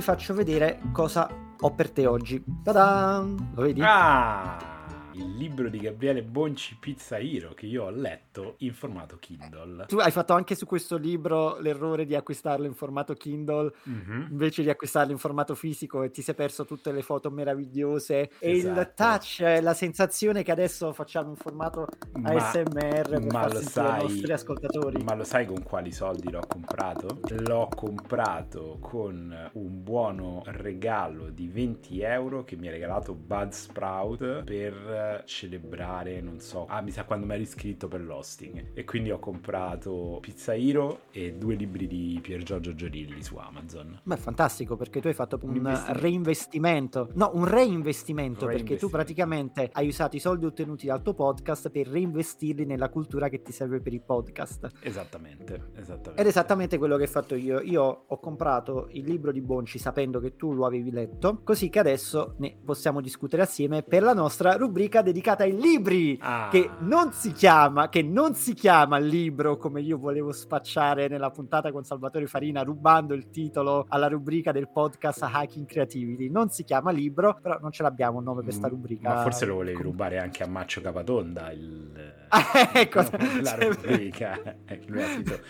ti faccio vedere cosa ho per te oggi. Ta-da! Lo vedi? Ah! il libro di Gabriele Bonci Pizza Hero che io ho letto in formato Kindle. Tu hai fatto anche su questo libro l'errore di acquistarlo in formato Kindle mm-hmm. invece di acquistarlo in formato fisico e ti sei perso tutte le foto meravigliose e esatto. il touch, la sensazione che adesso facciamo in formato ma, ASMR per ma lo sai, i nostri ascoltatori. Ma lo sai con quali soldi l'ho comprato? L'ho comprato con un buono regalo di 20 euro che mi ha regalato Bud Sprout per celebrare, non so, ah mi sa quando mi ero iscritto per l'hosting e quindi ho comprato Pizza Hero e due libri di Pier Giorgio Giorilli su Amazon. Beh, fantastico perché tu hai fatto un, un reinvestimento, no, un reinvestimento, un perché tu praticamente hai usato i soldi ottenuti dal tuo podcast per reinvestirli nella cultura che ti serve per il podcast. Esattamente, esattamente. Ed esattamente quello che ho fatto io. Io ho comprato il libro di Bonci sapendo che tu lo avevi letto, così che adesso ne possiamo discutere assieme per la nostra rubrica rubrica dedicata ai libri ah. che non si chiama che non si chiama libro come io volevo spacciare nella puntata con Salvatore Farina rubando il titolo alla rubrica del podcast Hacking Creativity non si chiama libro però non ce l'abbiamo un nome per questa mm, rubrica. ma forse lo volevi rubare anche a Maccio Capatonda il... ecco, la rubrica. Lui ha scritto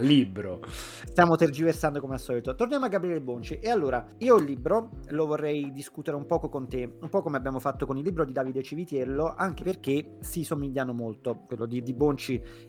libro. Stiamo tergiversando come al solito. Torniamo a Gabriele Bonci. E allora io il libro lo vorrei discutere un poco con te un po' come abbiamo fatto con il libro di Davide Civiti Vitiello, anche perché si somigliano molto. Quello di, di Bonci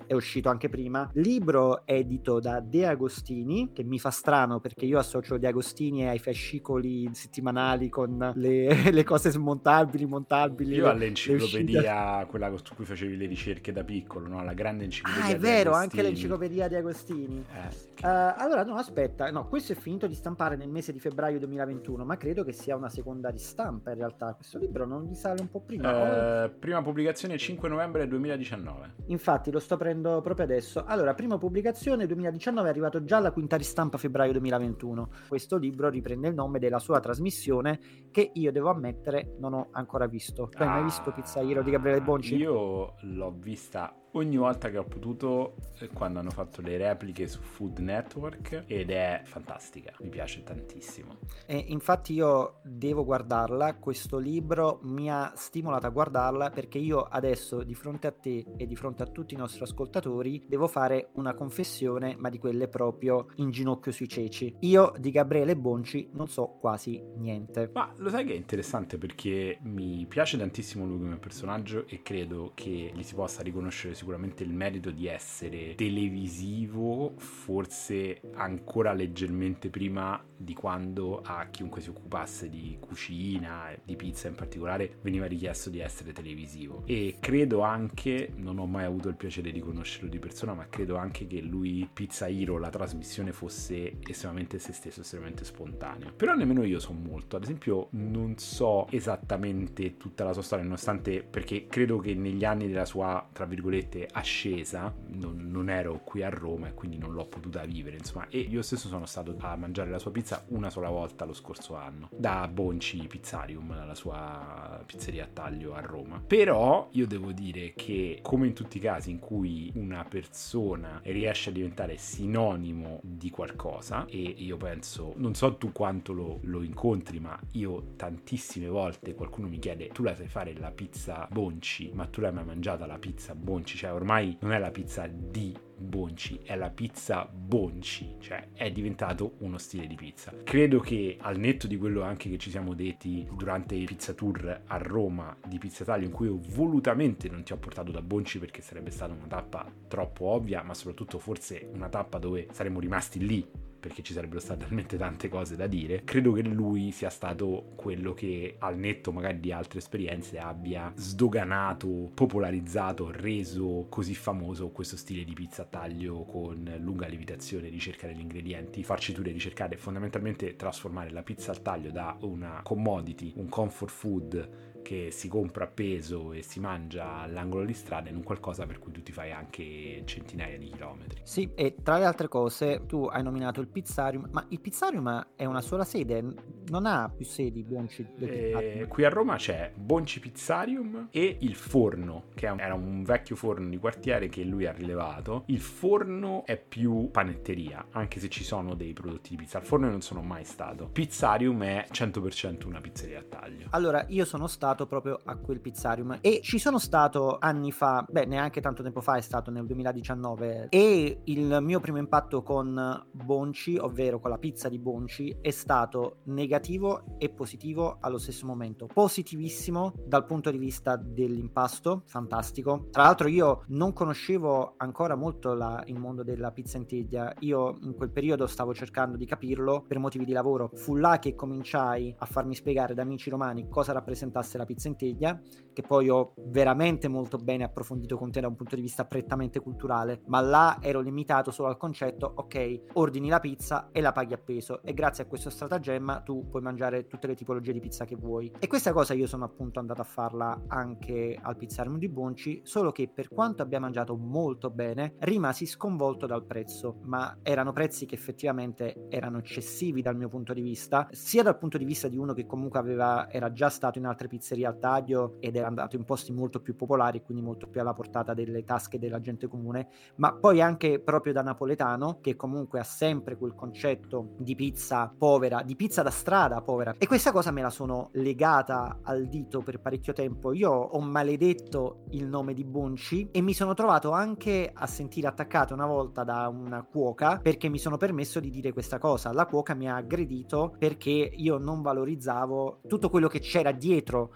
è uscito anche prima. Libro edito da De Agostini, che mi fa strano perché io associo De Agostini ai fascicoli settimanali con le, le cose smontabili, montabili. Io all'enciclopedia, quella su cui facevi le ricerche da piccolo, no? la grande enciclopedia. Ah, è vero, anche l'enciclopedia di Agostini. Eh. Uh, allora, no, aspetta, no, questo è finito di stampare nel mese di febbraio 2021, ma credo che sia una seconda ristampa in realtà. Questo libro non risale un po' prima. Uh, prima pubblicazione 5 novembre 2019. Infatti lo sto prendendo proprio adesso. Allora, prima pubblicazione 2019 è arrivato già la quinta ristampa febbraio 2021. Questo libro riprende il nome della sua trasmissione che io devo ammettere non ho ancora visto. Tu hai mai visto Pizza Hero di Gabriele Bonci? Io l'ho vista ogni volta che ho potuto quando hanno fatto le repliche su Food Network ed è fantastica, mi piace tantissimo. E infatti io devo guardarla, questo libro mi ha stimolato a guardarla perché io adesso di fronte a te e di fronte a tutti i nostri ascoltatori devo fare una confessione ma di quelle proprio in ginocchio sui ceci. Io di Gabriele Bonci non so quasi niente. Ma lo sai che è interessante perché mi piace tantissimo lui come personaggio e credo che gli si possa riconoscere sicuramente il merito di essere televisivo, forse ancora leggermente prima di quando a chiunque si occupasse di cucina, di pizza in particolare, veniva richiesto di essere televisivo. E credo anche, non ho mai avuto il piacere di conoscerlo di persona, ma credo anche che lui, Pizza Hero, la trasmissione fosse estremamente se stesso, estremamente spontaneo. Però nemmeno io so molto, ad esempio non so esattamente tutta la sua storia, nonostante perché credo che negli anni della sua, tra virgolette, veramente ascesa, non, non, ero qui a Roma e quindi non l'ho potuta vivere, insomma, e io stesso sono stato a mangiare la sua pizza una sola volta lo scorso anno, da Bonci Pizzarium, la sua pizzeria a taglio a Roma. Però io devo dire che come in tutti i casi in cui una persona riesce a diventare sinonimo di qualcosa, e io penso, non so tu quanto lo, lo incontri, ma io tantissime volte qualcuno mi chiede, tu la sai fare la pizza Bonci, ma tu l'hai mai mangiata la pizza Bonci? Cioè ormai non è la pizza di Bonci, è la pizza Bonci, cioè è diventato uno stile di pizza. Credo che al netto di quello anche che ci siamo detti durante i pizza tour a Roma di Pizza Italia, in cui io volutamente non ti ho portato da Bonci perché sarebbe stata una tappa troppo ovvia, ma soprattutto forse una tappa dove saremmo rimasti lì perché ci sarebbero state talmente tante cose da dire, credo che lui sia stato quello che al netto magari di altre esperienze abbia sdoganato, popolarizzato, reso così famoso questo stile di pizza a taglio con lunga lievitazione, ricercare gli ingredienti, farciture, ricercare fondamentalmente trasformare la pizza al taglio da una commodity, un comfort food che si compra a peso e si mangia all'angolo di strada in un qualcosa per cui tu ti fai anche centinaia di chilometri. Sì, e tra le altre cose tu hai nominato il pizzarium, ma il pizzarium è una sola sede, non ha più sedi Bonci del eh, Qui a Roma c'è Bonci Pizzarium e il forno, che era un vecchio forno di quartiere che lui ha rilevato. Il forno è più panetteria, anche se ci sono dei prodotti di pizza. Al forno non sono mai stato. Pizzarium è 100% una pizzeria a taglio. Allora, io sono stato proprio a quel pizzarium e ci sono stato anni fa, beh, neanche tanto tempo fa, è stato nel 2019 e il mio primo impatto con Bonci, ovvero con la pizza di Bonci, è stato negativo e positivo allo stesso momento. Positivissimo dal punto di vista dell'impasto, fantastico. Tra l'altro io non conoscevo ancora molto la, il mondo della pizza in teglia, io in quel periodo stavo cercando di capirlo per motivi di lavoro. Fu là che cominciai a farmi spiegare da amici romani cosa rappresentasse la pizza in teglia, che poi ho veramente molto bene approfondito con te da un punto di vista prettamente culturale, ma là ero limitato solo al concetto, ok, ordini la pizza e la paghi a peso. E grazie a questo stratagemma tu puoi mangiare tutte le tipologie di pizza che vuoi. E questa cosa io sono appunto andato a farla anche al pizzarium di Bonci, solo che per quanto abbia mangiato molto bene, rimasi sconvolto dal prezzo, ma erano prezzi che effettivamente erano eccessivi dal mio punto di vista, sia dal punto di vista di uno che comunque aveva, era già stato in altre pizzerie al taglio ed era andato in posti molto più popolari, quindi molto più alla portata delle tasche della gente comune, ma poi anche proprio da napoletano, che comunque ha sempre quel concetto di pizza povera, di pizza da strada povera. E questa cosa me la sono legata al dito per parecchio tempo. Io ho maledetto il nome di Bonci e mi sono trovato anche a sentire attaccato una volta da una cuoca perché mi sono permesso di dire questa cosa. La cuoca mi ha aggredito perché io non valorizzavo tutto quello che c'era dietro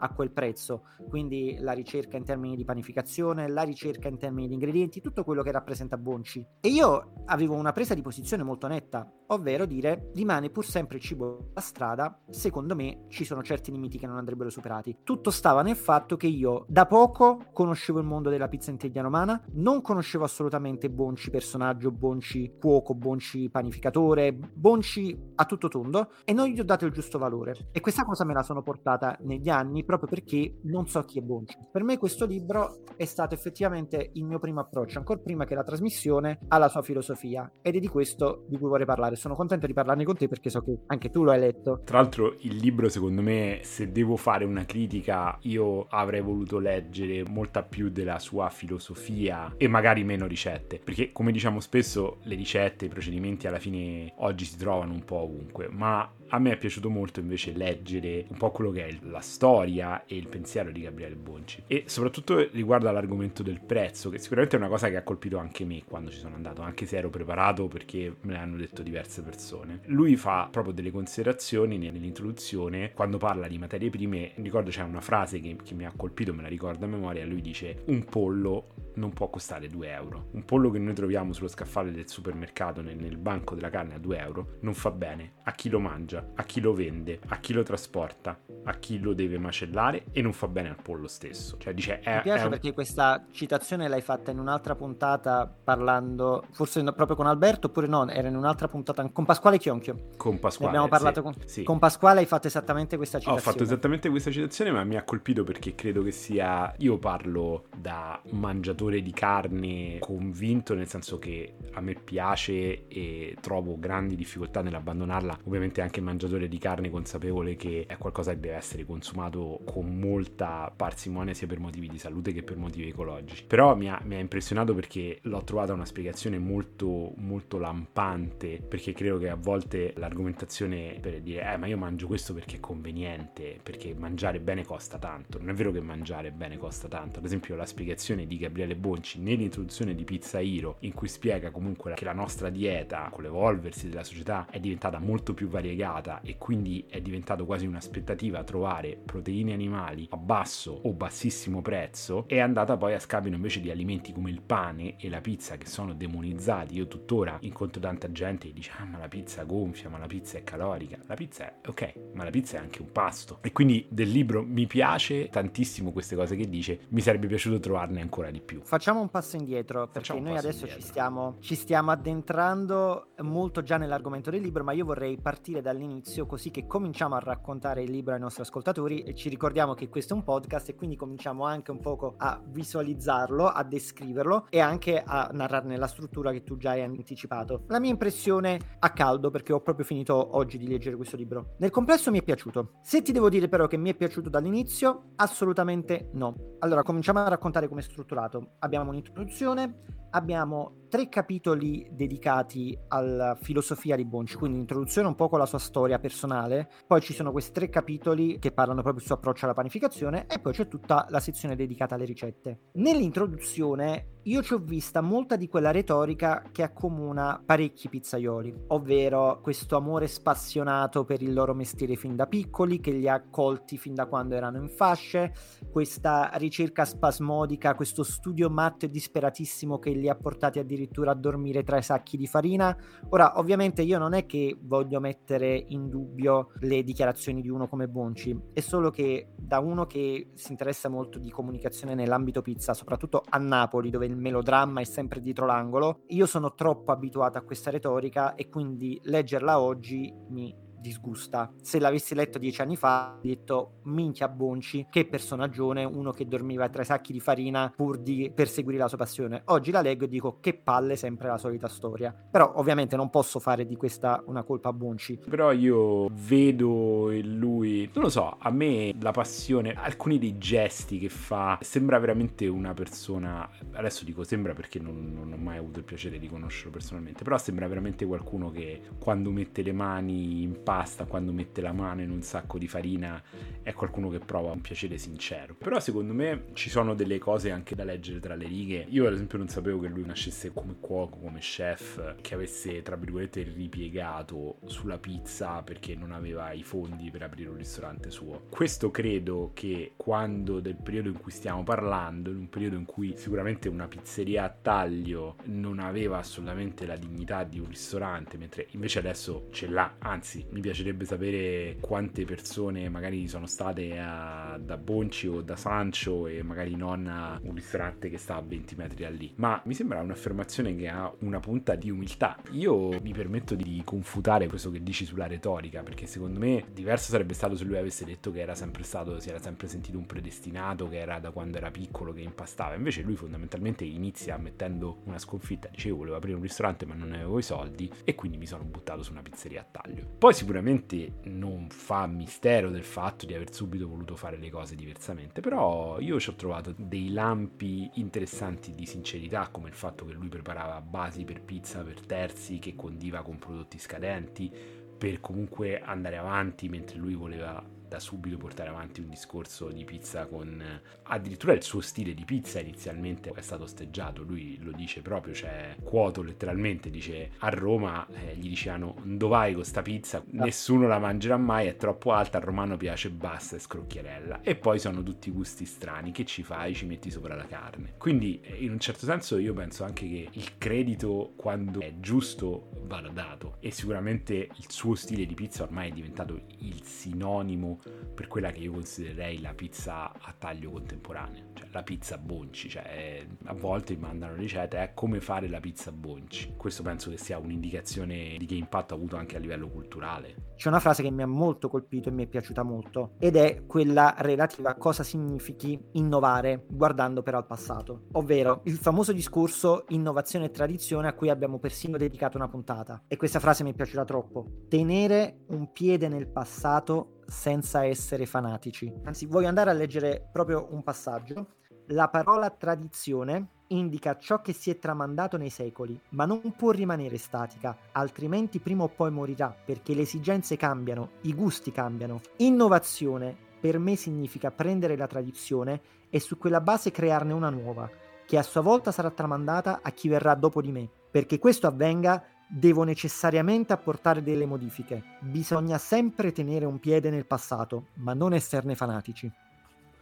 a quel prezzo, quindi la ricerca in termini di panificazione, la ricerca in termini di ingredienti, tutto quello che rappresenta Bonci. E io avevo una presa di posizione molto netta, ovvero dire rimane pur sempre il cibo a strada, secondo me ci sono certi limiti che non andrebbero superati. Tutto stava nel fatto che io da poco conoscevo il mondo della pizza in teglia romana, non conoscevo assolutamente Bonci personaggio, Bonci cuoco, Bonci panificatore, Bonci a tutto tondo e non gli ho dato il giusto valore. E questa cosa me la sono portata negli anni proprio perché non so chi è Bonci. Per me questo libro è stato effettivamente il mio primo approccio, ancora prima che la trasmissione, alla sua filosofia ed è di questo di cui vorrei parlare. Sono contento di parlarne con te perché so che anche tu lo hai letto. Tra l'altro il libro secondo me, se devo fare una critica, io avrei voluto leggere molta più della sua filosofia e magari meno ricette, perché come diciamo spesso le ricette, i procedimenti alla fine oggi si trovano un po' ovunque, ma a me è piaciuto molto invece leggere un po' quello che è la storia e il pensiero di Gabriele Bonci e soprattutto riguardo all'argomento del prezzo, che sicuramente è una cosa che ha colpito anche me quando ci sono andato, anche se ero preparato perché me l'hanno detto diverse persone. Lui fa proprio delle considerazioni nell'introduzione quando parla di materie prime, ricordo c'è una frase che, che mi ha colpito, me la ricordo a memoria, lui dice un pollo non può costare 2 euro. Un pollo che noi troviamo sullo scaffale del supermercato nel, nel banco della carne a 2 euro non fa bene a chi lo mangia a chi lo vende, a chi lo trasporta, a chi lo deve macellare e non fa bene al pollo stesso. Cioè, dice, è, Mi piace un... perché questa citazione l'hai fatta in un'altra puntata parlando, forse proprio con Alberto, oppure no, era in un'altra puntata con Pasquale Chionchio. Con Pasquale. Ne abbiamo parlato sì, con... Sì. con Pasquale, hai fatto esattamente questa citazione. Ho fatto esattamente questa citazione, ma mi ha colpito perché credo che sia. Io parlo da mangiatore di carne convinto, nel senso che a me piace e trovo grandi difficoltà nell'abbandonarla. Ovviamente anche mangiatore di carne consapevole che è qualcosa che deve essere consumato con molta parsimonia sia per motivi di salute che per motivi ecologici. Però mi ha, mi ha impressionato perché l'ho trovata una spiegazione molto, molto lampante, perché credo che a volte l'argomentazione per dire eh ma io mangio questo perché è conveniente, perché mangiare bene costa tanto. Non è vero che mangiare bene costa tanto. Ad esempio la spiegazione di Gabriele Bonci nell'introduzione di Pizza Hero in cui spiega comunque che la nostra dieta con l'evolversi della società è diventata molto più variegata e quindi è diventato quasi un'aspettativa trovare proteine animali a basso o bassissimo prezzo, è andata poi a scapito invece di alimenti come il pane e la pizza che sono demonizzati. Io tuttora incontro tanta gente che dice ah ma la pizza gonfia, ma la pizza è calorica. La pizza è ok, ma la pizza è anche un pasto. E quindi del libro mi piace tantissimo queste cose che dice, mi sarebbe piaciuto trovarne ancora di più. Più. Facciamo un passo indietro perché noi adesso ci stiamo, ci stiamo addentrando molto già nell'argomento del libro, ma io vorrei partire dall'inizio così che cominciamo a raccontare il libro ai nostri ascoltatori e ci ricordiamo che questo è un podcast e quindi cominciamo anche un poco a visualizzarlo, a descriverlo e anche a narrarne la struttura che tu già hai anticipato. La mia impressione a caldo perché ho proprio finito oggi di leggere questo libro. Nel complesso mi è piaciuto. Se ti devo dire però che mi è piaciuto dall'inizio, assolutamente no. Allora, cominciamo a raccontare come è strutturato. Abbiamo un'introduzione, abbiamo tre capitoli dedicati alla filosofia di Bonci, quindi introduzione un po' con la sua storia personale, poi ci sono questi tre capitoli che parlano proprio del suo approccio alla panificazione e poi c'è tutta la sezione dedicata alle ricette. Nell'introduzione io ci ho vista molta di quella retorica che accomuna parecchi pizzaioli, ovvero questo amore spassionato per il loro mestiere fin da piccoli, che li ha accolti fin da quando erano in fasce, questa ricerca spasmodica, questo studio matto e disperatissimo che li ha portati addirittura a dormire tra i sacchi di farina. Ora, ovviamente io non è che voglio mettere in dubbio le dichiarazioni di uno come Bonci, è solo che da uno che si interessa molto di comunicazione nell'ambito pizza, soprattutto a Napoli, dove il melodramma è sempre dietro l'angolo. Io sono troppo abituato a questa retorica e quindi leggerla oggi mi disgusta. Se l'avessi letto dieci anni fa, ho detto minchia Bonci, che personaggione, uno che dormiva tra i sacchi di farina pur di perseguire la sua passione. Oggi la leggo e dico che palle, sempre la solita storia. Però ovviamente non posso fare di questa una colpa a Bonci. Però io vedo in lui, non lo so, a me la passione, alcuni dei gesti che fa, sembra veramente una persona, adesso dico sembra perché non, non ho mai avuto il piacere di conoscerlo personalmente, però sembra veramente qualcuno che quando mette le mani in pasta quando mette la mano in un sacco di farina è qualcuno che prova un piacere sincero. Però secondo me ci sono delle cose anche da leggere tra le righe. Io ad esempio non sapevo che lui nascesse come cuoco, come chef, che avesse tra virgolette ripiegato sulla pizza perché non aveva i fondi per aprire un ristorante suo. Questo credo che quando del periodo in cui stiamo parlando, in un periodo in cui sicuramente una pizzeria a taglio non aveva assolutamente la dignità di un ristorante, mentre invece adesso ce l'ha, anzi mi piacerebbe sapere quante persone magari sono state a, da Bonci o da Sancho e magari non a un ristorante che sta a 20 metri da lì. Ma mi sembra un'affermazione che ha una punta di umiltà. Io mi permetto di confutare questo che dici sulla retorica, perché secondo me diverso sarebbe stato se lui avesse detto che era sempre stato, si era sempre sentito un predestinato, che era da quando era piccolo che impastava. Invece lui fondamentalmente inizia mettendo una sconfitta, dicevo volevo aprire un ristorante ma non avevo i soldi e quindi mi sono buttato su una pizzeria a taglio. Poi si sicuramente non fa mistero del fatto di aver subito voluto fare le cose diversamente, però io ci ho trovato dei lampi interessanti di sincerità, come il fatto che lui preparava basi per pizza per terzi, che condiva con prodotti scadenti, per comunque andare avanti mentre lui voleva da subito portare avanti un discorso di pizza con addirittura il suo stile di pizza inizialmente è stato osteggiato, lui lo dice proprio, cioè quoto letteralmente, dice a Roma eh, gli dicevano dov'hai con sta pizza, nessuno la mangerà mai, è troppo alta, al romano piace bassa e scrocchierella e poi sono tutti gusti strani, che ci fai? Ci metti sopra la carne. Quindi eh, in un certo senso io penso anche che il credito quando è giusto vada dato e sicuramente il suo stile di pizza ormai è diventato il sinonimo per quella che io considererei la pizza a taglio contemporanea, cioè la pizza bonci, cioè a volte mi mandano ricette, è come fare la pizza bonci. Questo penso che sia un'indicazione di che impatto ha avuto anche a livello culturale. C'è una frase che mi ha molto colpito e mi è piaciuta molto ed è quella relativa a cosa significhi innovare guardando però al passato, ovvero il famoso discorso innovazione e tradizione a cui abbiamo persino dedicato una puntata. E questa frase mi è piaciuta troppo. Tenere un piede nel passato senza essere fanatici. Anzi, voglio andare a leggere proprio un passaggio. La parola tradizione indica ciò che si è tramandato nei secoli, ma non può rimanere statica, altrimenti prima o poi morirà, perché le esigenze cambiano, i gusti cambiano. Innovazione per me significa prendere la tradizione e su quella base crearne una nuova, che a sua volta sarà tramandata a chi verrà dopo di me. Perché questo avvenga devo necessariamente apportare delle modifiche. Bisogna sempre tenere un piede nel passato, ma non esserne fanatici.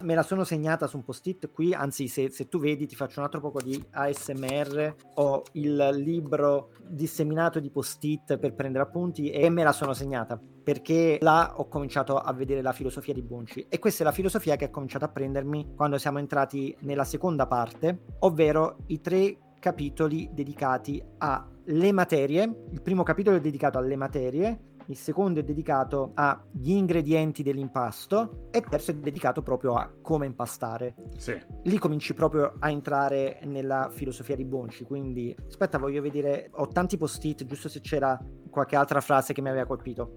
Me la sono segnata su un post-it qui, anzi se, se, tu vedi ti faccio un altro poco di ASMR, ho il libro disseminato di post-it per prendere appunti e me la sono segnata perché là ho cominciato a vedere la filosofia di Bonci e questa è la filosofia che ha cominciato a prendermi quando siamo entrati nella seconda parte, ovvero i tre capitoli dedicati alle materie. Il primo capitolo è dedicato alle materie, il secondo è dedicato agli ingredienti dell'impasto e il terzo è dedicato proprio a come impastare. Sì. Lì cominci proprio a entrare nella filosofia di Bonci, quindi aspetta, voglio vedere, ho tanti post-it, giusto se c'era qualche altra frase che mi aveva colpito.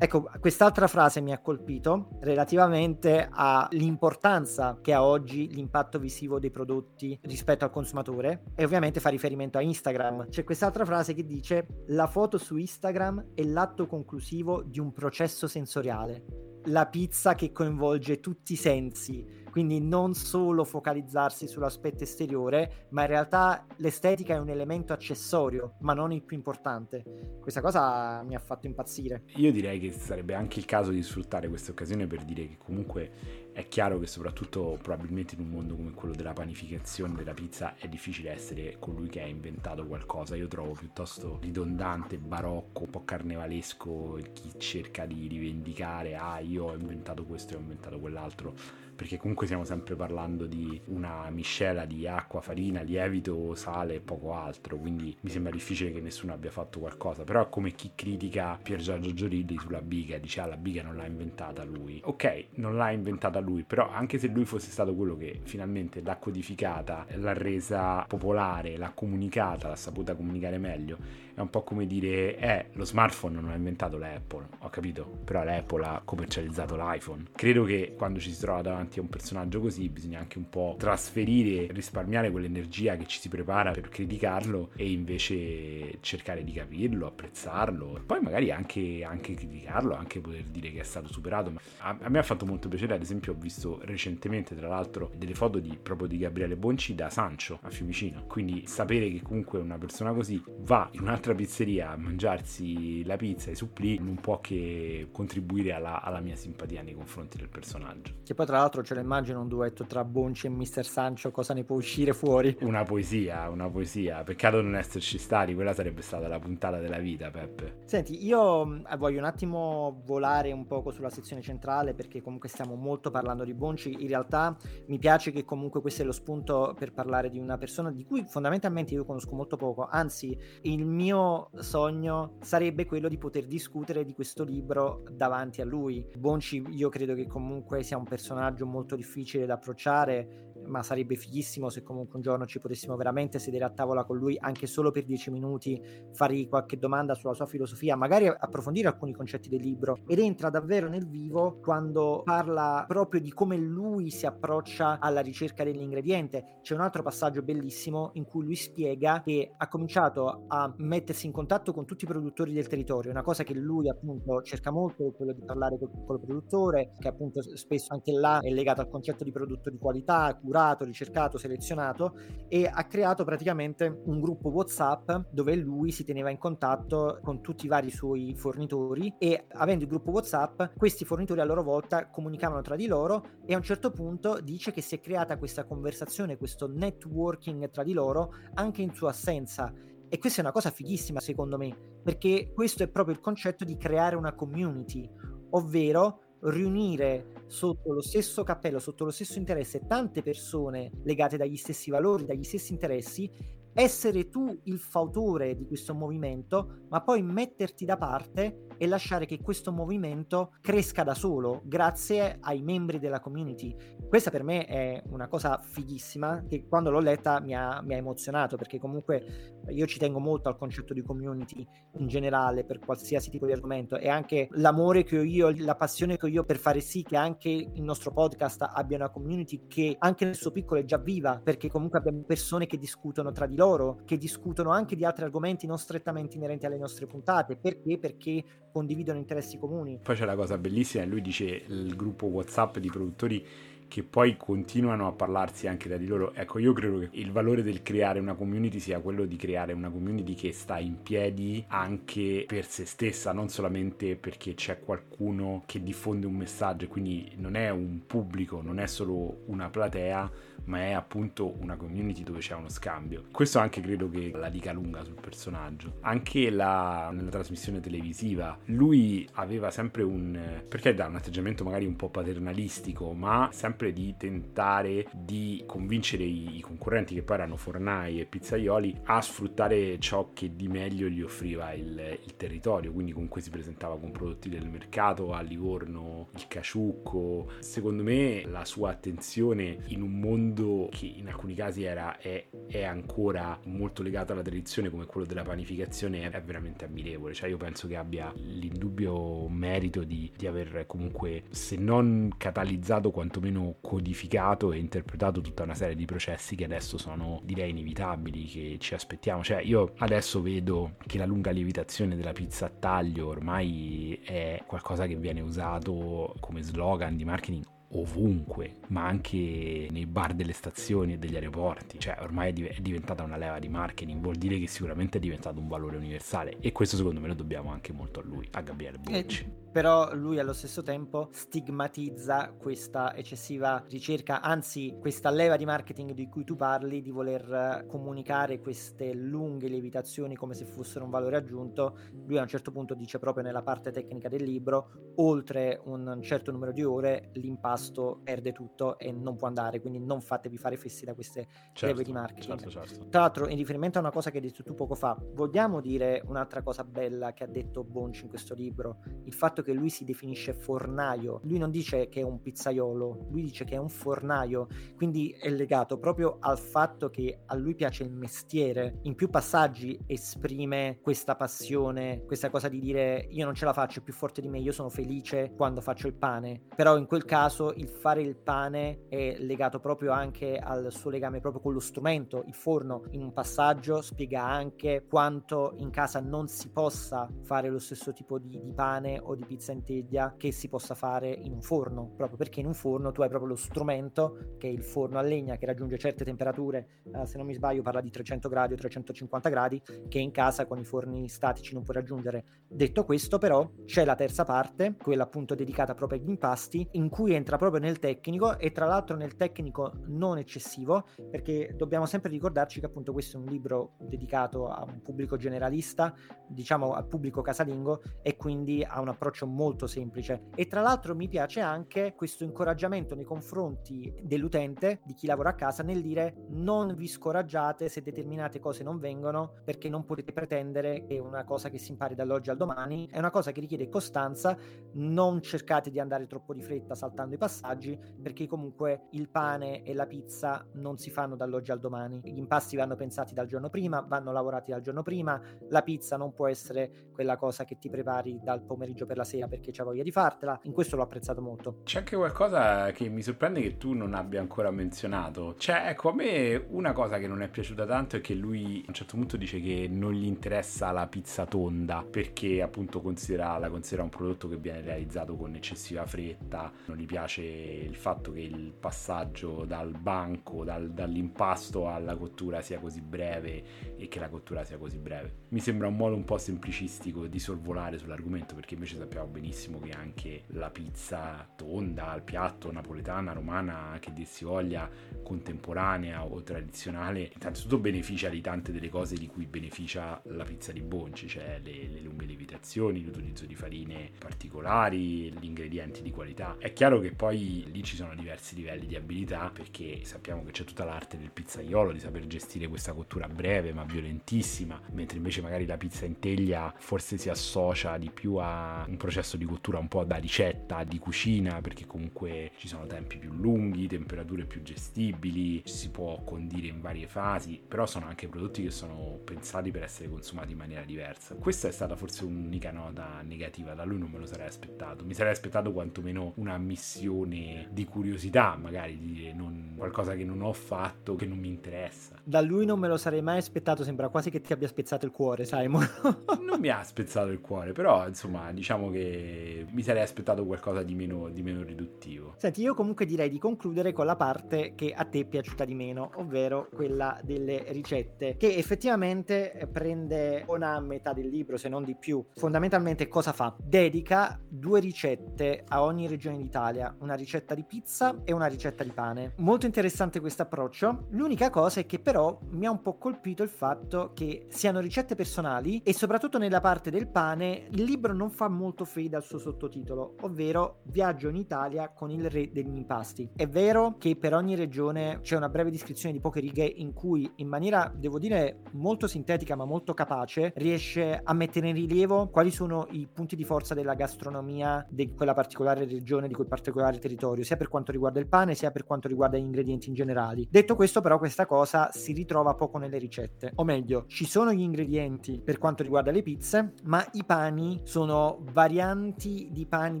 Ecco, quest'altra frase mi ha colpito relativamente all'importanza che ha oggi l'impatto visivo dei prodotti rispetto al consumatore e ovviamente fa riferimento a Instagram. C'è quest'altra frase che dice la foto su Instagram è l'atto conclusivo di un processo sensoriale. La pizza che coinvolge tutti i sensi, quindi non solo focalizzarsi sull'aspetto esteriore, ma in realtà l'estetica è un elemento accessorio, ma non il più importante. Questa cosa mi ha fatto impazzire. Io direi che sarebbe anche il caso di sfruttare questa occasione per dire che comunque è chiaro che soprattutto probabilmente in un mondo come quello della panificazione della pizza è difficile essere colui che ha inventato qualcosa. Io trovo piuttosto ridondante, barocco, un po' carnevalesco chi cerca di rivendicare ah io ho inventato questo e ho inventato quell'altro perché comunque stiamo sempre parlando di una miscela di acqua, farina, lievito, sale e poco altro, quindi mi sembra difficile che nessuno abbia fatto qualcosa, però è come chi critica Pier Giorgio Giorilli sulla biga, dice ah la biga non l'ha inventata lui. Ok, non l'ha inventata lui, però anche se lui fosse stato quello che finalmente l'ha codificata, l'ha resa popolare, l'ha comunicata, l'ha saputa comunicare meglio, è un po' come dire eh, lo smartphone non ha inventato l'Apple, ho capito, però l'Apple ha commercializzato l'iPhone. Credo che quando ci si trova davanti davanti a un personaggio così bisogna anche un po' trasferire, risparmiare quell'energia che ci si prepara per criticarlo e invece cercare di capirlo, apprezzarlo e poi magari anche, anche criticarlo, anche poter dire che è stato superato. A, a, me ha fatto molto piacere, ad esempio ho visto recentemente tra l'altro delle foto di, proprio di Gabriele Bonci da Sancio a Fiumicino, quindi sapere che comunque una persona così va in un'altra pizzeria a mangiarsi la pizza e i supplì non può che contribuire alla, alla mia simpatia nei confronti del personaggio. Che poi tra l'altro l'altro ce lo immagino un duetto tra Bonci e Mister Sancho, cosa ne può uscire fuori? Una poesia, una poesia. Peccato non esserci stati, quella sarebbe stata la puntata della vita, Peppe. Senti, io mm, voglio un attimo volare un poco sulla sezione centrale perché comunque stiamo molto parlando di Bonci. In realtà mi piace che comunque questo è lo spunto per parlare di una persona di cui fondamentalmente io conosco molto poco. Anzi, il mio sogno sarebbe quello di poter discutere di questo libro davanti a lui. Bonci io credo che comunque sia un personaggio molto difficile da approcciare ma sarebbe fighissimo se comunque un giorno ci potessimo veramente sedere a tavola con lui anche solo per dieci minuti, fargli qualche domanda sulla sua filosofia, magari approfondire alcuni concetti del libro ed entra davvero nel vivo quando parla proprio di come lui si approccia alla ricerca dell'ingrediente. C'è un altro passaggio bellissimo in cui lui spiega che ha cominciato a mettersi in contatto con tutti i produttori del territorio, una cosa che lui appunto cerca molto quello di parlare col piccolo produttore, che appunto spesso anche là è legato al concetto di prodotto di qualità, curato, ricercato, selezionato e ha creato praticamente un gruppo WhatsApp dove lui si teneva in contatto con tutti i vari suoi fornitori e avendo il gruppo WhatsApp questi fornitori a loro volta comunicavano tra di loro e a un certo punto dice che si è creata questa conversazione, questo networking tra di loro anche in sua assenza. E questa è una cosa fighissima secondo me, perché questo è proprio il concetto di creare una community, ovvero riunire sotto lo stesso cappello, sotto lo stesso interesse tante persone legate dagli stessi valori, dagli stessi interessi, essere tu il fautore di questo movimento, ma poi metterti da parte e lasciare che questo movimento cresca da solo grazie ai membri della community. Questa per me è una cosa fighissima che quando l'ho letta mi ha, mi ha emozionato perché comunque io ci tengo molto al concetto di community in generale per qualsiasi tipo di argomento e anche l'amore che ho io, la passione che ho io per fare sì che anche il nostro podcast abbia una community che anche nel suo piccolo è già viva perché comunque abbiamo persone che discutono tra di loro, che discutono anche di altri argomenti non strettamente inerenti alle nostre puntate. Perché? Perché condividono interessi comuni. Poi c'è la cosa bellissima, lui dice il gruppo WhatsApp di produttori che poi continuano a parlarsi anche da di loro. Ecco, io credo che il valore del creare una community sia quello di creare una community che sta in piedi anche per se stessa, non solamente perché c'è qualcuno che diffonde un messaggio, quindi non è un pubblico, non è solo una platea, ma è appunto una community dove c'è uno scambio. Questo anche credo che la dica lunga sul personaggio. Anche la, nella trasmissione televisiva, lui aveva sempre un, perché da un atteggiamento magari un po' paternalistico, ma sempre di tentare di convincere i, i concorrenti che poi erano fornai e pizzaioli a sfruttare ciò che di meglio gli offriva il, il territorio, quindi comunque si presentava con prodotti del mercato a Livorno, il caciucco. Secondo me la sua attenzione in un mondo che in alcuni casi era, è, è ancora molto legato alla tradizione come quello della panificazione è veramente ammirevole. Cioè io penso che abbia l'indubbio merito di, di aver comunque, se non catalizzato, quantomeno codificato e interpretato tutta una serie di processi che adesso sono direi inevitabili, che ci aspettiamo. Cioè io adesso vedo che la lunga lievitazione della pizza a taglio ormai è qualcosa che viene usato come slogan di marketing ovunque, ma anche nei bar delle stazioni e degli aeroporti. Cioè, ormai è diventata una leva di marketing, vuol dire che sicuramente è diventato un valore universale. E questo secondo me lo dobbiamo anche molto a lui, a Gabriele Bocci. Eh, però lui allo stesso tempo stigmatizza questa eccessiva ricerca, anzi questa leva di marketing di cui tu parli, di voler comunicare queste lunghe lievitazioni come se fossero un valore aggiunto. Lui a un certo punto dice proprio nella parte tecnica del libro, oltre un certo numero di ore l'impasto pasto perde tutto e non può andare, quindi non fatevi fare fessi da queste certo, leve di marketing. Certo, certo. Tra l'altro, in riferimento a una cosa che hai detto tu poco fa, vogliamo dire un'altra cosa bella che ha detto Bonci in questo libro, il fatto che lui si definisce fornaio, lui non dice che è un pizzaiolo, lui dice che è un fornaio, quindi è legato proprio al fatto che a lui piace il mestiere, in più passaggi esprime questa passione, questa cosa di dire io non ce la faccio, più forte di me, io sono felice quando faccio il pane, però in quel caso il fare il pane è legato proprio anche al suo legame proprio con lo strumento, il forno. In un passaggio spiega anche quanto in casa non si possa fare lo stesso tipo di, di pane o di pizza in teglia che si possa fare in un forno, proprio perché in un forno tu hai proprio lo strumento che è il forno a legna che raggiunge certe temperature, eh, se non mi sbaglio parla di 300 gradi o 350 gradi, che in casa con i forni statici non puoi raggiungere. Detto questo però c'è la terza parte, quella appunto dedicata proprio agli impasti, in cui entra proprio nel tecnico e tra l'altro nel tecnico non eccessivo perché dobbiamo sempre ricordarci che appunto questo è un libro dedicato a un pubblico generalista, diciamo al pubblico casalingo e quindi ha un approccio molto semplice e tra l'altro mi piace anche questo incoraggiamento nei confronti dell'utente, di chi lavora a casa nel dire non vi scoraggiate se determinate cose non vengono perché non potete pretendere che una cosa che si impari dall'oggi al domani è una cosa che richiede costanza, non cercate di andare troppo di fretta saltando i passaggi perché comunque il pane e la pizza non si fanno dall'oggi al domani. Gli impasti vanno pensati dal giorno prima, vanno lavorati dal giorno prima. La pizza non può essere quella cosa che ti prepari dal pomeriggio per la sera perché c'è voglia di fartela. In questo l'ho apprezzato molto. C'è anche qualcosa che mi sorprende che tu non abbia ancora menzionato. Cioè, ecco, a me una cosa che non è piaciuta tanto è che lui a un certo punto dice che non gli interessa la pizza tonda perché appunto considera, la considera un prodotto che viene realizzato con eccessiva fretta, non gli piace piace il fatto che il passaggio dal banco, dal, dall'impasto alla cottura sia così breve e che la cottura sia così breve. Mi sembra un modo un po' semplicistico di sorvolare sull'argomento perché invece sappiamo benissimo che anche la pizza tonda al piatto napoletana, romana, che dir si voglia, contemporanea o tradizionale, innanzitutto beneficia di tante delle cose di cui beneficia la pizza di Bonci, cioè le, le lunghe lievitazioni, l'utilizzo di farine particolari, gli ingredienti di qualità. È chiaro che poi lì ci sono diversi livelli di abilità perché sappiamo che c'è tutta l'arte del pizzaiolo di saper gestire questa cottura breve ma violentissima, mentre invece magari la pizza in teglia forse si associa di più a un processo di cottura un po' da ricetta, di cucina, perché comunque ci sono tempi più lunghi, temperature più gestibili, si può condire in varie fasi, però sono anche prodotti che sono pensati per essere consumati in maniera diversa. Questa è stata forse un'unica nota negativa, da lui non me lo sarei aspettato. Mi sarei aspettato quantomeno una missione di curiosità, magari di dire non, qualcosa che non ho fatto, che non mi interessa. Da lui non me lo sarei mai aspettato, sembra quasi che ti abbia spezzato il cuore, Simon. non mi ha spezzato il cuore, però insomma diciamo che mi sarei aspettato qualcosa di meno, di meno riduttivo. Senti, io comunque direi di concludere con la parte che a te è piaciuta di meno, ovvero quella delle ricette, che effettivamente prende una metà del libro, se non di più. Fondamentalmente cosa fa? Dedica due ricette a ogni regione d'Italia, una ricetta di pizza e una ricetta di pane. Molto interessante questo approccio. L'unica cosa è che però mi ha un po' colpito il fatto che siano ricette personali e soprattutto nella parte del pane il libro non fa molto fede al suo sottotitolo, ovvero Viaggio in Italia con il re degli impasti. È vero che per ogni regione c'è una breve descrizione di poche righe in cui in maniera, devo dire, molto sintetica ma molto capace riesce a mettere in rilievo quali sono i punti di forza della gastronomia di quella particolare regione, di quel particolare territorio, sia per quanto riguarda il pane sia per quanto riguarda gli ingredienti in generali. Detto questo però questa cosa si ritrova poco nelle ricette, o meglio, ci sono gli ingredienti per quanto riguarda le pizze, ma i pani sono varianti di pani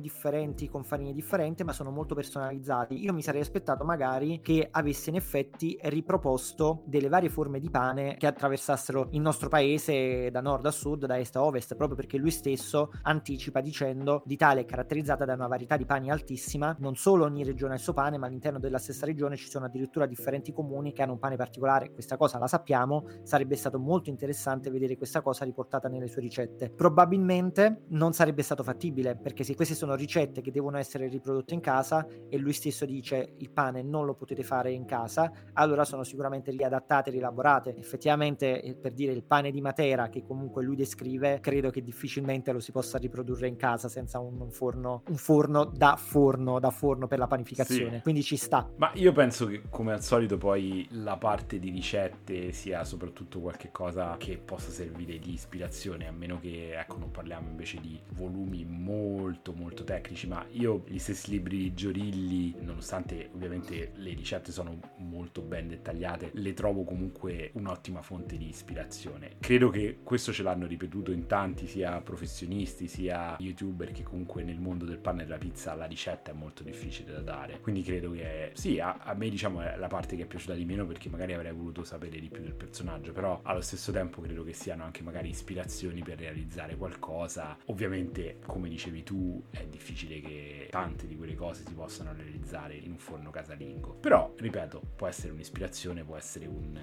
differenti con farine differenti, ma sono molto personalizzati. Io mi sarei aspettato magari che avesse in effetti riproposto delle varie forme di pane che attraversassero il nostro paese da nord a sud, da est a ovest, proprio perché lui stesso anticipa dicendo l'Italia è caratterizzata da una varietà di pani altissima, non solo ogni regione ha il suo pane, ma all'interno della stessa regione ci sono addirittura differenti comuni che hanno un pane particolare, questa cosa la sappiamo, sarebbe stato molto interessante vedere questa cosa riportata nelle sue ricette. Probabilmente non sarebbe stato fattibile, perché se queste sono ricette che devono essere riprodotte in casa e lui stesso dice il pane non lo potete fare in casa, allora sono sicuramente riadattate, rielaborate. Effettivamente, eh, per dire il pane di Matera che comunque lui descrive, credo che difficilmente lo si possa riprodurre in casa senza un, un forno, un forno da forno, da forno per la panificazione. Sì. Quindi ci sta. Ma io penso che come al solito poi la parte di ricette sia soprattutto qualche cosa che possa servire di ispirazione, a meno che ecco non parliamo invece di volumi molto molto tecnici, ma io gli stessi libri di Giorilli, nonostante ovviamente le ricette sono molto ben dettagliate, le trovo comunque un'ottima fonte di ispirazione. Credo che questo ce l'hanno ripetuto in tanti, sia professionisti sia youtuber, che comunque nel mondo del pane e della pizza la ricetta è molto difficile da dare. Quindi credo che sì, a, a me diciamo è la parte che è piaciuta di meno perché magari avrei voluto sapere di più del personaggio, però allo stesso tempo credo che siano anche magari ispirazioni per realizzare qualcosa. Ovviamente, come dicevi tu, è difficile che tante di quelle cose si possano realizzare in un forno casalingo. Però, ripeto, può essere un'ispirazione, può essere un,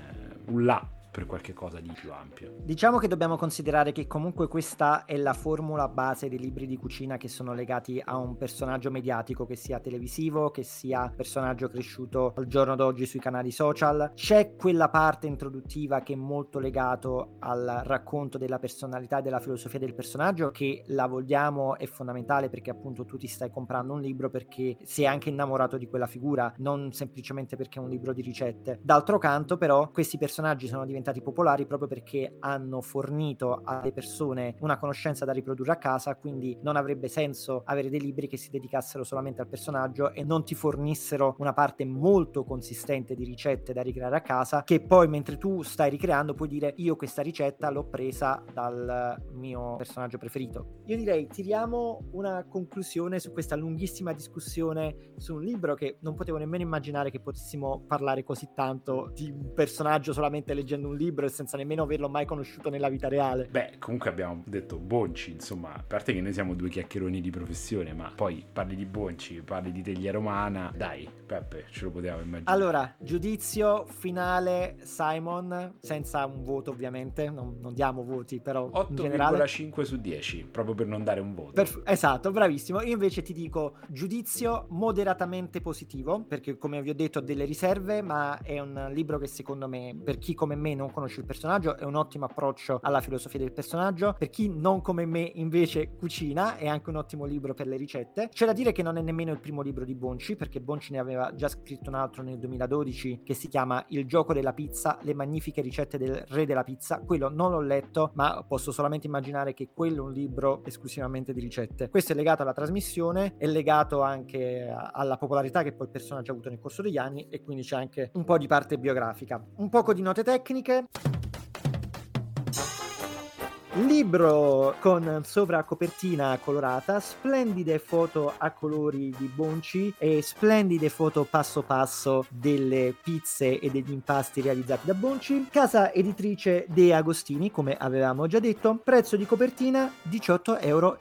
un là per qualche cosa di più ampio. Diciamo che dobbiamo considerare che comunque questa è la formula base dei libri di cucina che sono legati a un personaggio mediatico, che sia televisivo, che sia personaggio cresciuto al giorno d'oggi sui canali social. C'è quella parte introduttiva che è molto legato al racconto della personalità e della filosofia del personaggio che la vogliamo è fondamentale perché appunto tu ti stai comprando un libro perché sei anche innamorato di quella figura, non semplicemente perché è un libro di ricette. D'altro canto però questi personaggi sono diventati diventati popolari proprio perché hanno fornito alle persone una conoscenza da riprodurre a casa, quindi non avrebbe senso avere dei libri che si dedicassero solamente al personaggio e non ti fornissero una parte molto consistente di ricette da ricreare a casa, che poi mentre tu stai ricreando puoi dire io questa ricetta l'ho presa dal mio personaggio preferito. Io direi tiriamo una conclusione su questa lunghissima discussione su un libro che non potevo nemmeno immaginare che potessimo parlare così tanto di un personaggio solamente leggendo un libro e senza nemmeno averlo mai conosciuto nella vita reale. Beh, comunque abbiamo detto Bonci, insomma, a parte che noi siamo due chiacchieroni di professione, ma poi parli di Bonci, parli di teglia romana, dai, Peppe, ce lo potevamo immaginare. Allora, giudizio finale Simon, senza un voto ovviamente, non, non diamo voti, però 8,5 su 10, proprio per non dare un voto. Perf- esatto, bravissimo. Io invece ti dico giudizio moderatamente positivo, perché come vi ho detto ho delle riserve, ma è un libro che secondo me, per chi come me non conosce il personaggio, è un ottimo approccio alla filosofia del personaggio. Per chi non come me invece cucina, è anche un ottimo libro per le ricette. C'è da dire che non è nemmeno il primo libro di Bonci, perché Bonci ne aveva già scritto un altro nel 2012 che si chiama Il gioco della pizza, le magnifiche ricette del re della pizza. Quello non l'ho letto, ma posso solamente immaginare che quello è un libro esclusivamente di ricette. Questo è legato alla trasmissione, è legato anche alla popolarità che poi il personaggio ha avuto nel corso degli anni e quindi c'è anche un po' di parte biografica. Un poco di note tecniche weekend. Libro con sovra copertina colorata, splendide foto a colori di Bonci e splendide foto passo passo delle pizze e degli impasti realizzati da Bonci, casa editrice De Agostini, come avevamo già detto, prezzo di copertina 18,50 euro.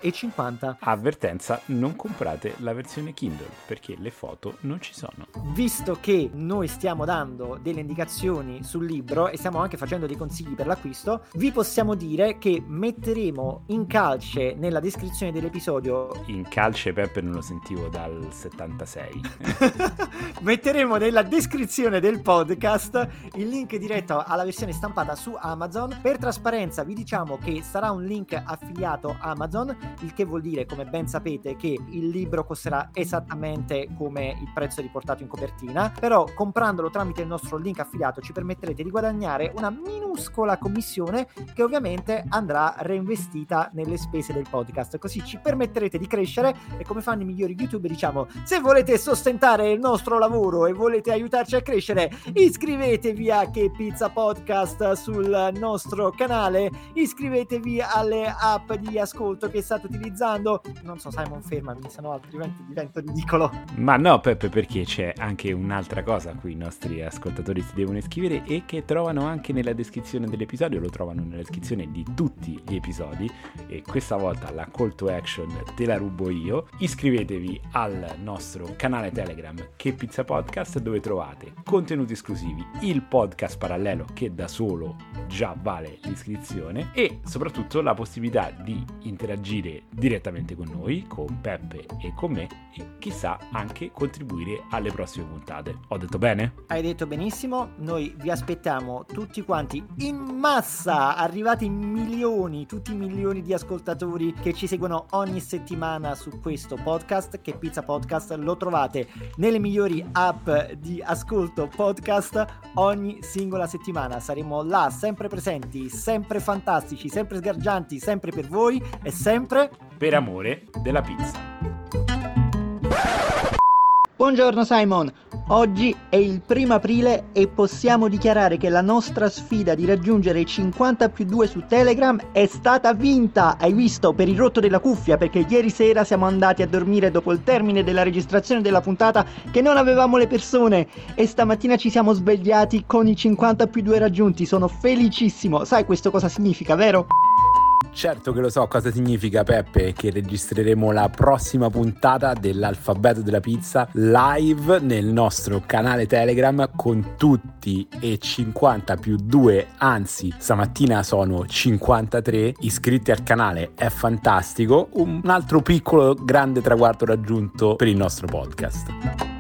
Avvertenza, non comprate la versione Kindle perché le foto non ci sono. Visto che noi stiamo dando delle indicazioni sul libro e stiamo anche facendo dei consigli per l'acquisto, vi possiamo dire che metteremo in calce nella descrizione dell'episodio. In calce Peppe non lo sentivo dal 76. metteremo nella descrizione del podcast il link diretto alla versione stampata su Amazon. Per trasparenza vi diciamo che sarà un link affiliato Amazon, il che vuol dire, come ben sapete, che il libro costerà esattamente come il prezzo riportato in copertina, però comprandolo tramite il nostro link affiliato ci permetterete di guadagnare una minuscola commissione che ovviamente andrà reinvestita nelle spese del podcast, così ci permetterete di crescere e come fanno i migliori youtuber diciamo se volete sostentare il nostro lavoro e volete aiutarci a crescere iscrivetevi a Che Pizza Podcast sul nostro canale iscrivetevi alle app di ascolto che state utilizzando. Non so Simon fermami sennò altrimenti divento ridicolo. Ma no Peppe perché c'è anche un'altra cosa a cui i nostri ascoltatori si devono iscrivere e che trovano anche nella descrizione dell'episodio lo trovano nella descrizione di tutti gli episodi e questa volta la call to action te la rubo io. Iscrivetevi al nostro canale Telegram Che Pizza Podcast dove trovate contenuti esclusivi, il podcast parallelo che da solo già vale l'iscrizione e soprattutto la possibilità di interagire direttamente con noi, con Peppe e con me e chissà anche contribuire alle prossime puntate. Ho detto bene? Hai detto benissimo, noi vi aspettiamo tutti quanti in massa, arrivati in milioni, tutti i milioni di ascoltatori che ci seguono ogni settimana su questo podcast, che Pizza Podcast lo trovate nelle migliori app di ascolto podcast ogni singola settimana. Saremo là, sempre presenti, sempre fantastici, sempre sgargianti, sempre per voi e sempre per amore della pizza. Buongiorno Simon, oggi è il primo aprile e possiamo dichiarare che la nostra sfida di raggiungere i 50 più 2 su Telegram è stata vinta. Hai visto per il rotto della cuffia perché ieri sera siamo andati a dormire dopo il termine della registrazione della puntata che non avevamo le persone e stamattina ci siamo svegliati con i 50 più 2 raggiunti. Sono felicissimo. Sai questo cosa significa, vero? Certo che lo so cosa significa Peppe, che registreremo la prossima puntata dell'alfabeto della pizza live nel nostro canale Telegram con tutti e 50 più 2, anzi stamattina sono 53 iscritti al canale, è fantastico, un altro piccolo grande traguardo raggiunto per il nostro podcast.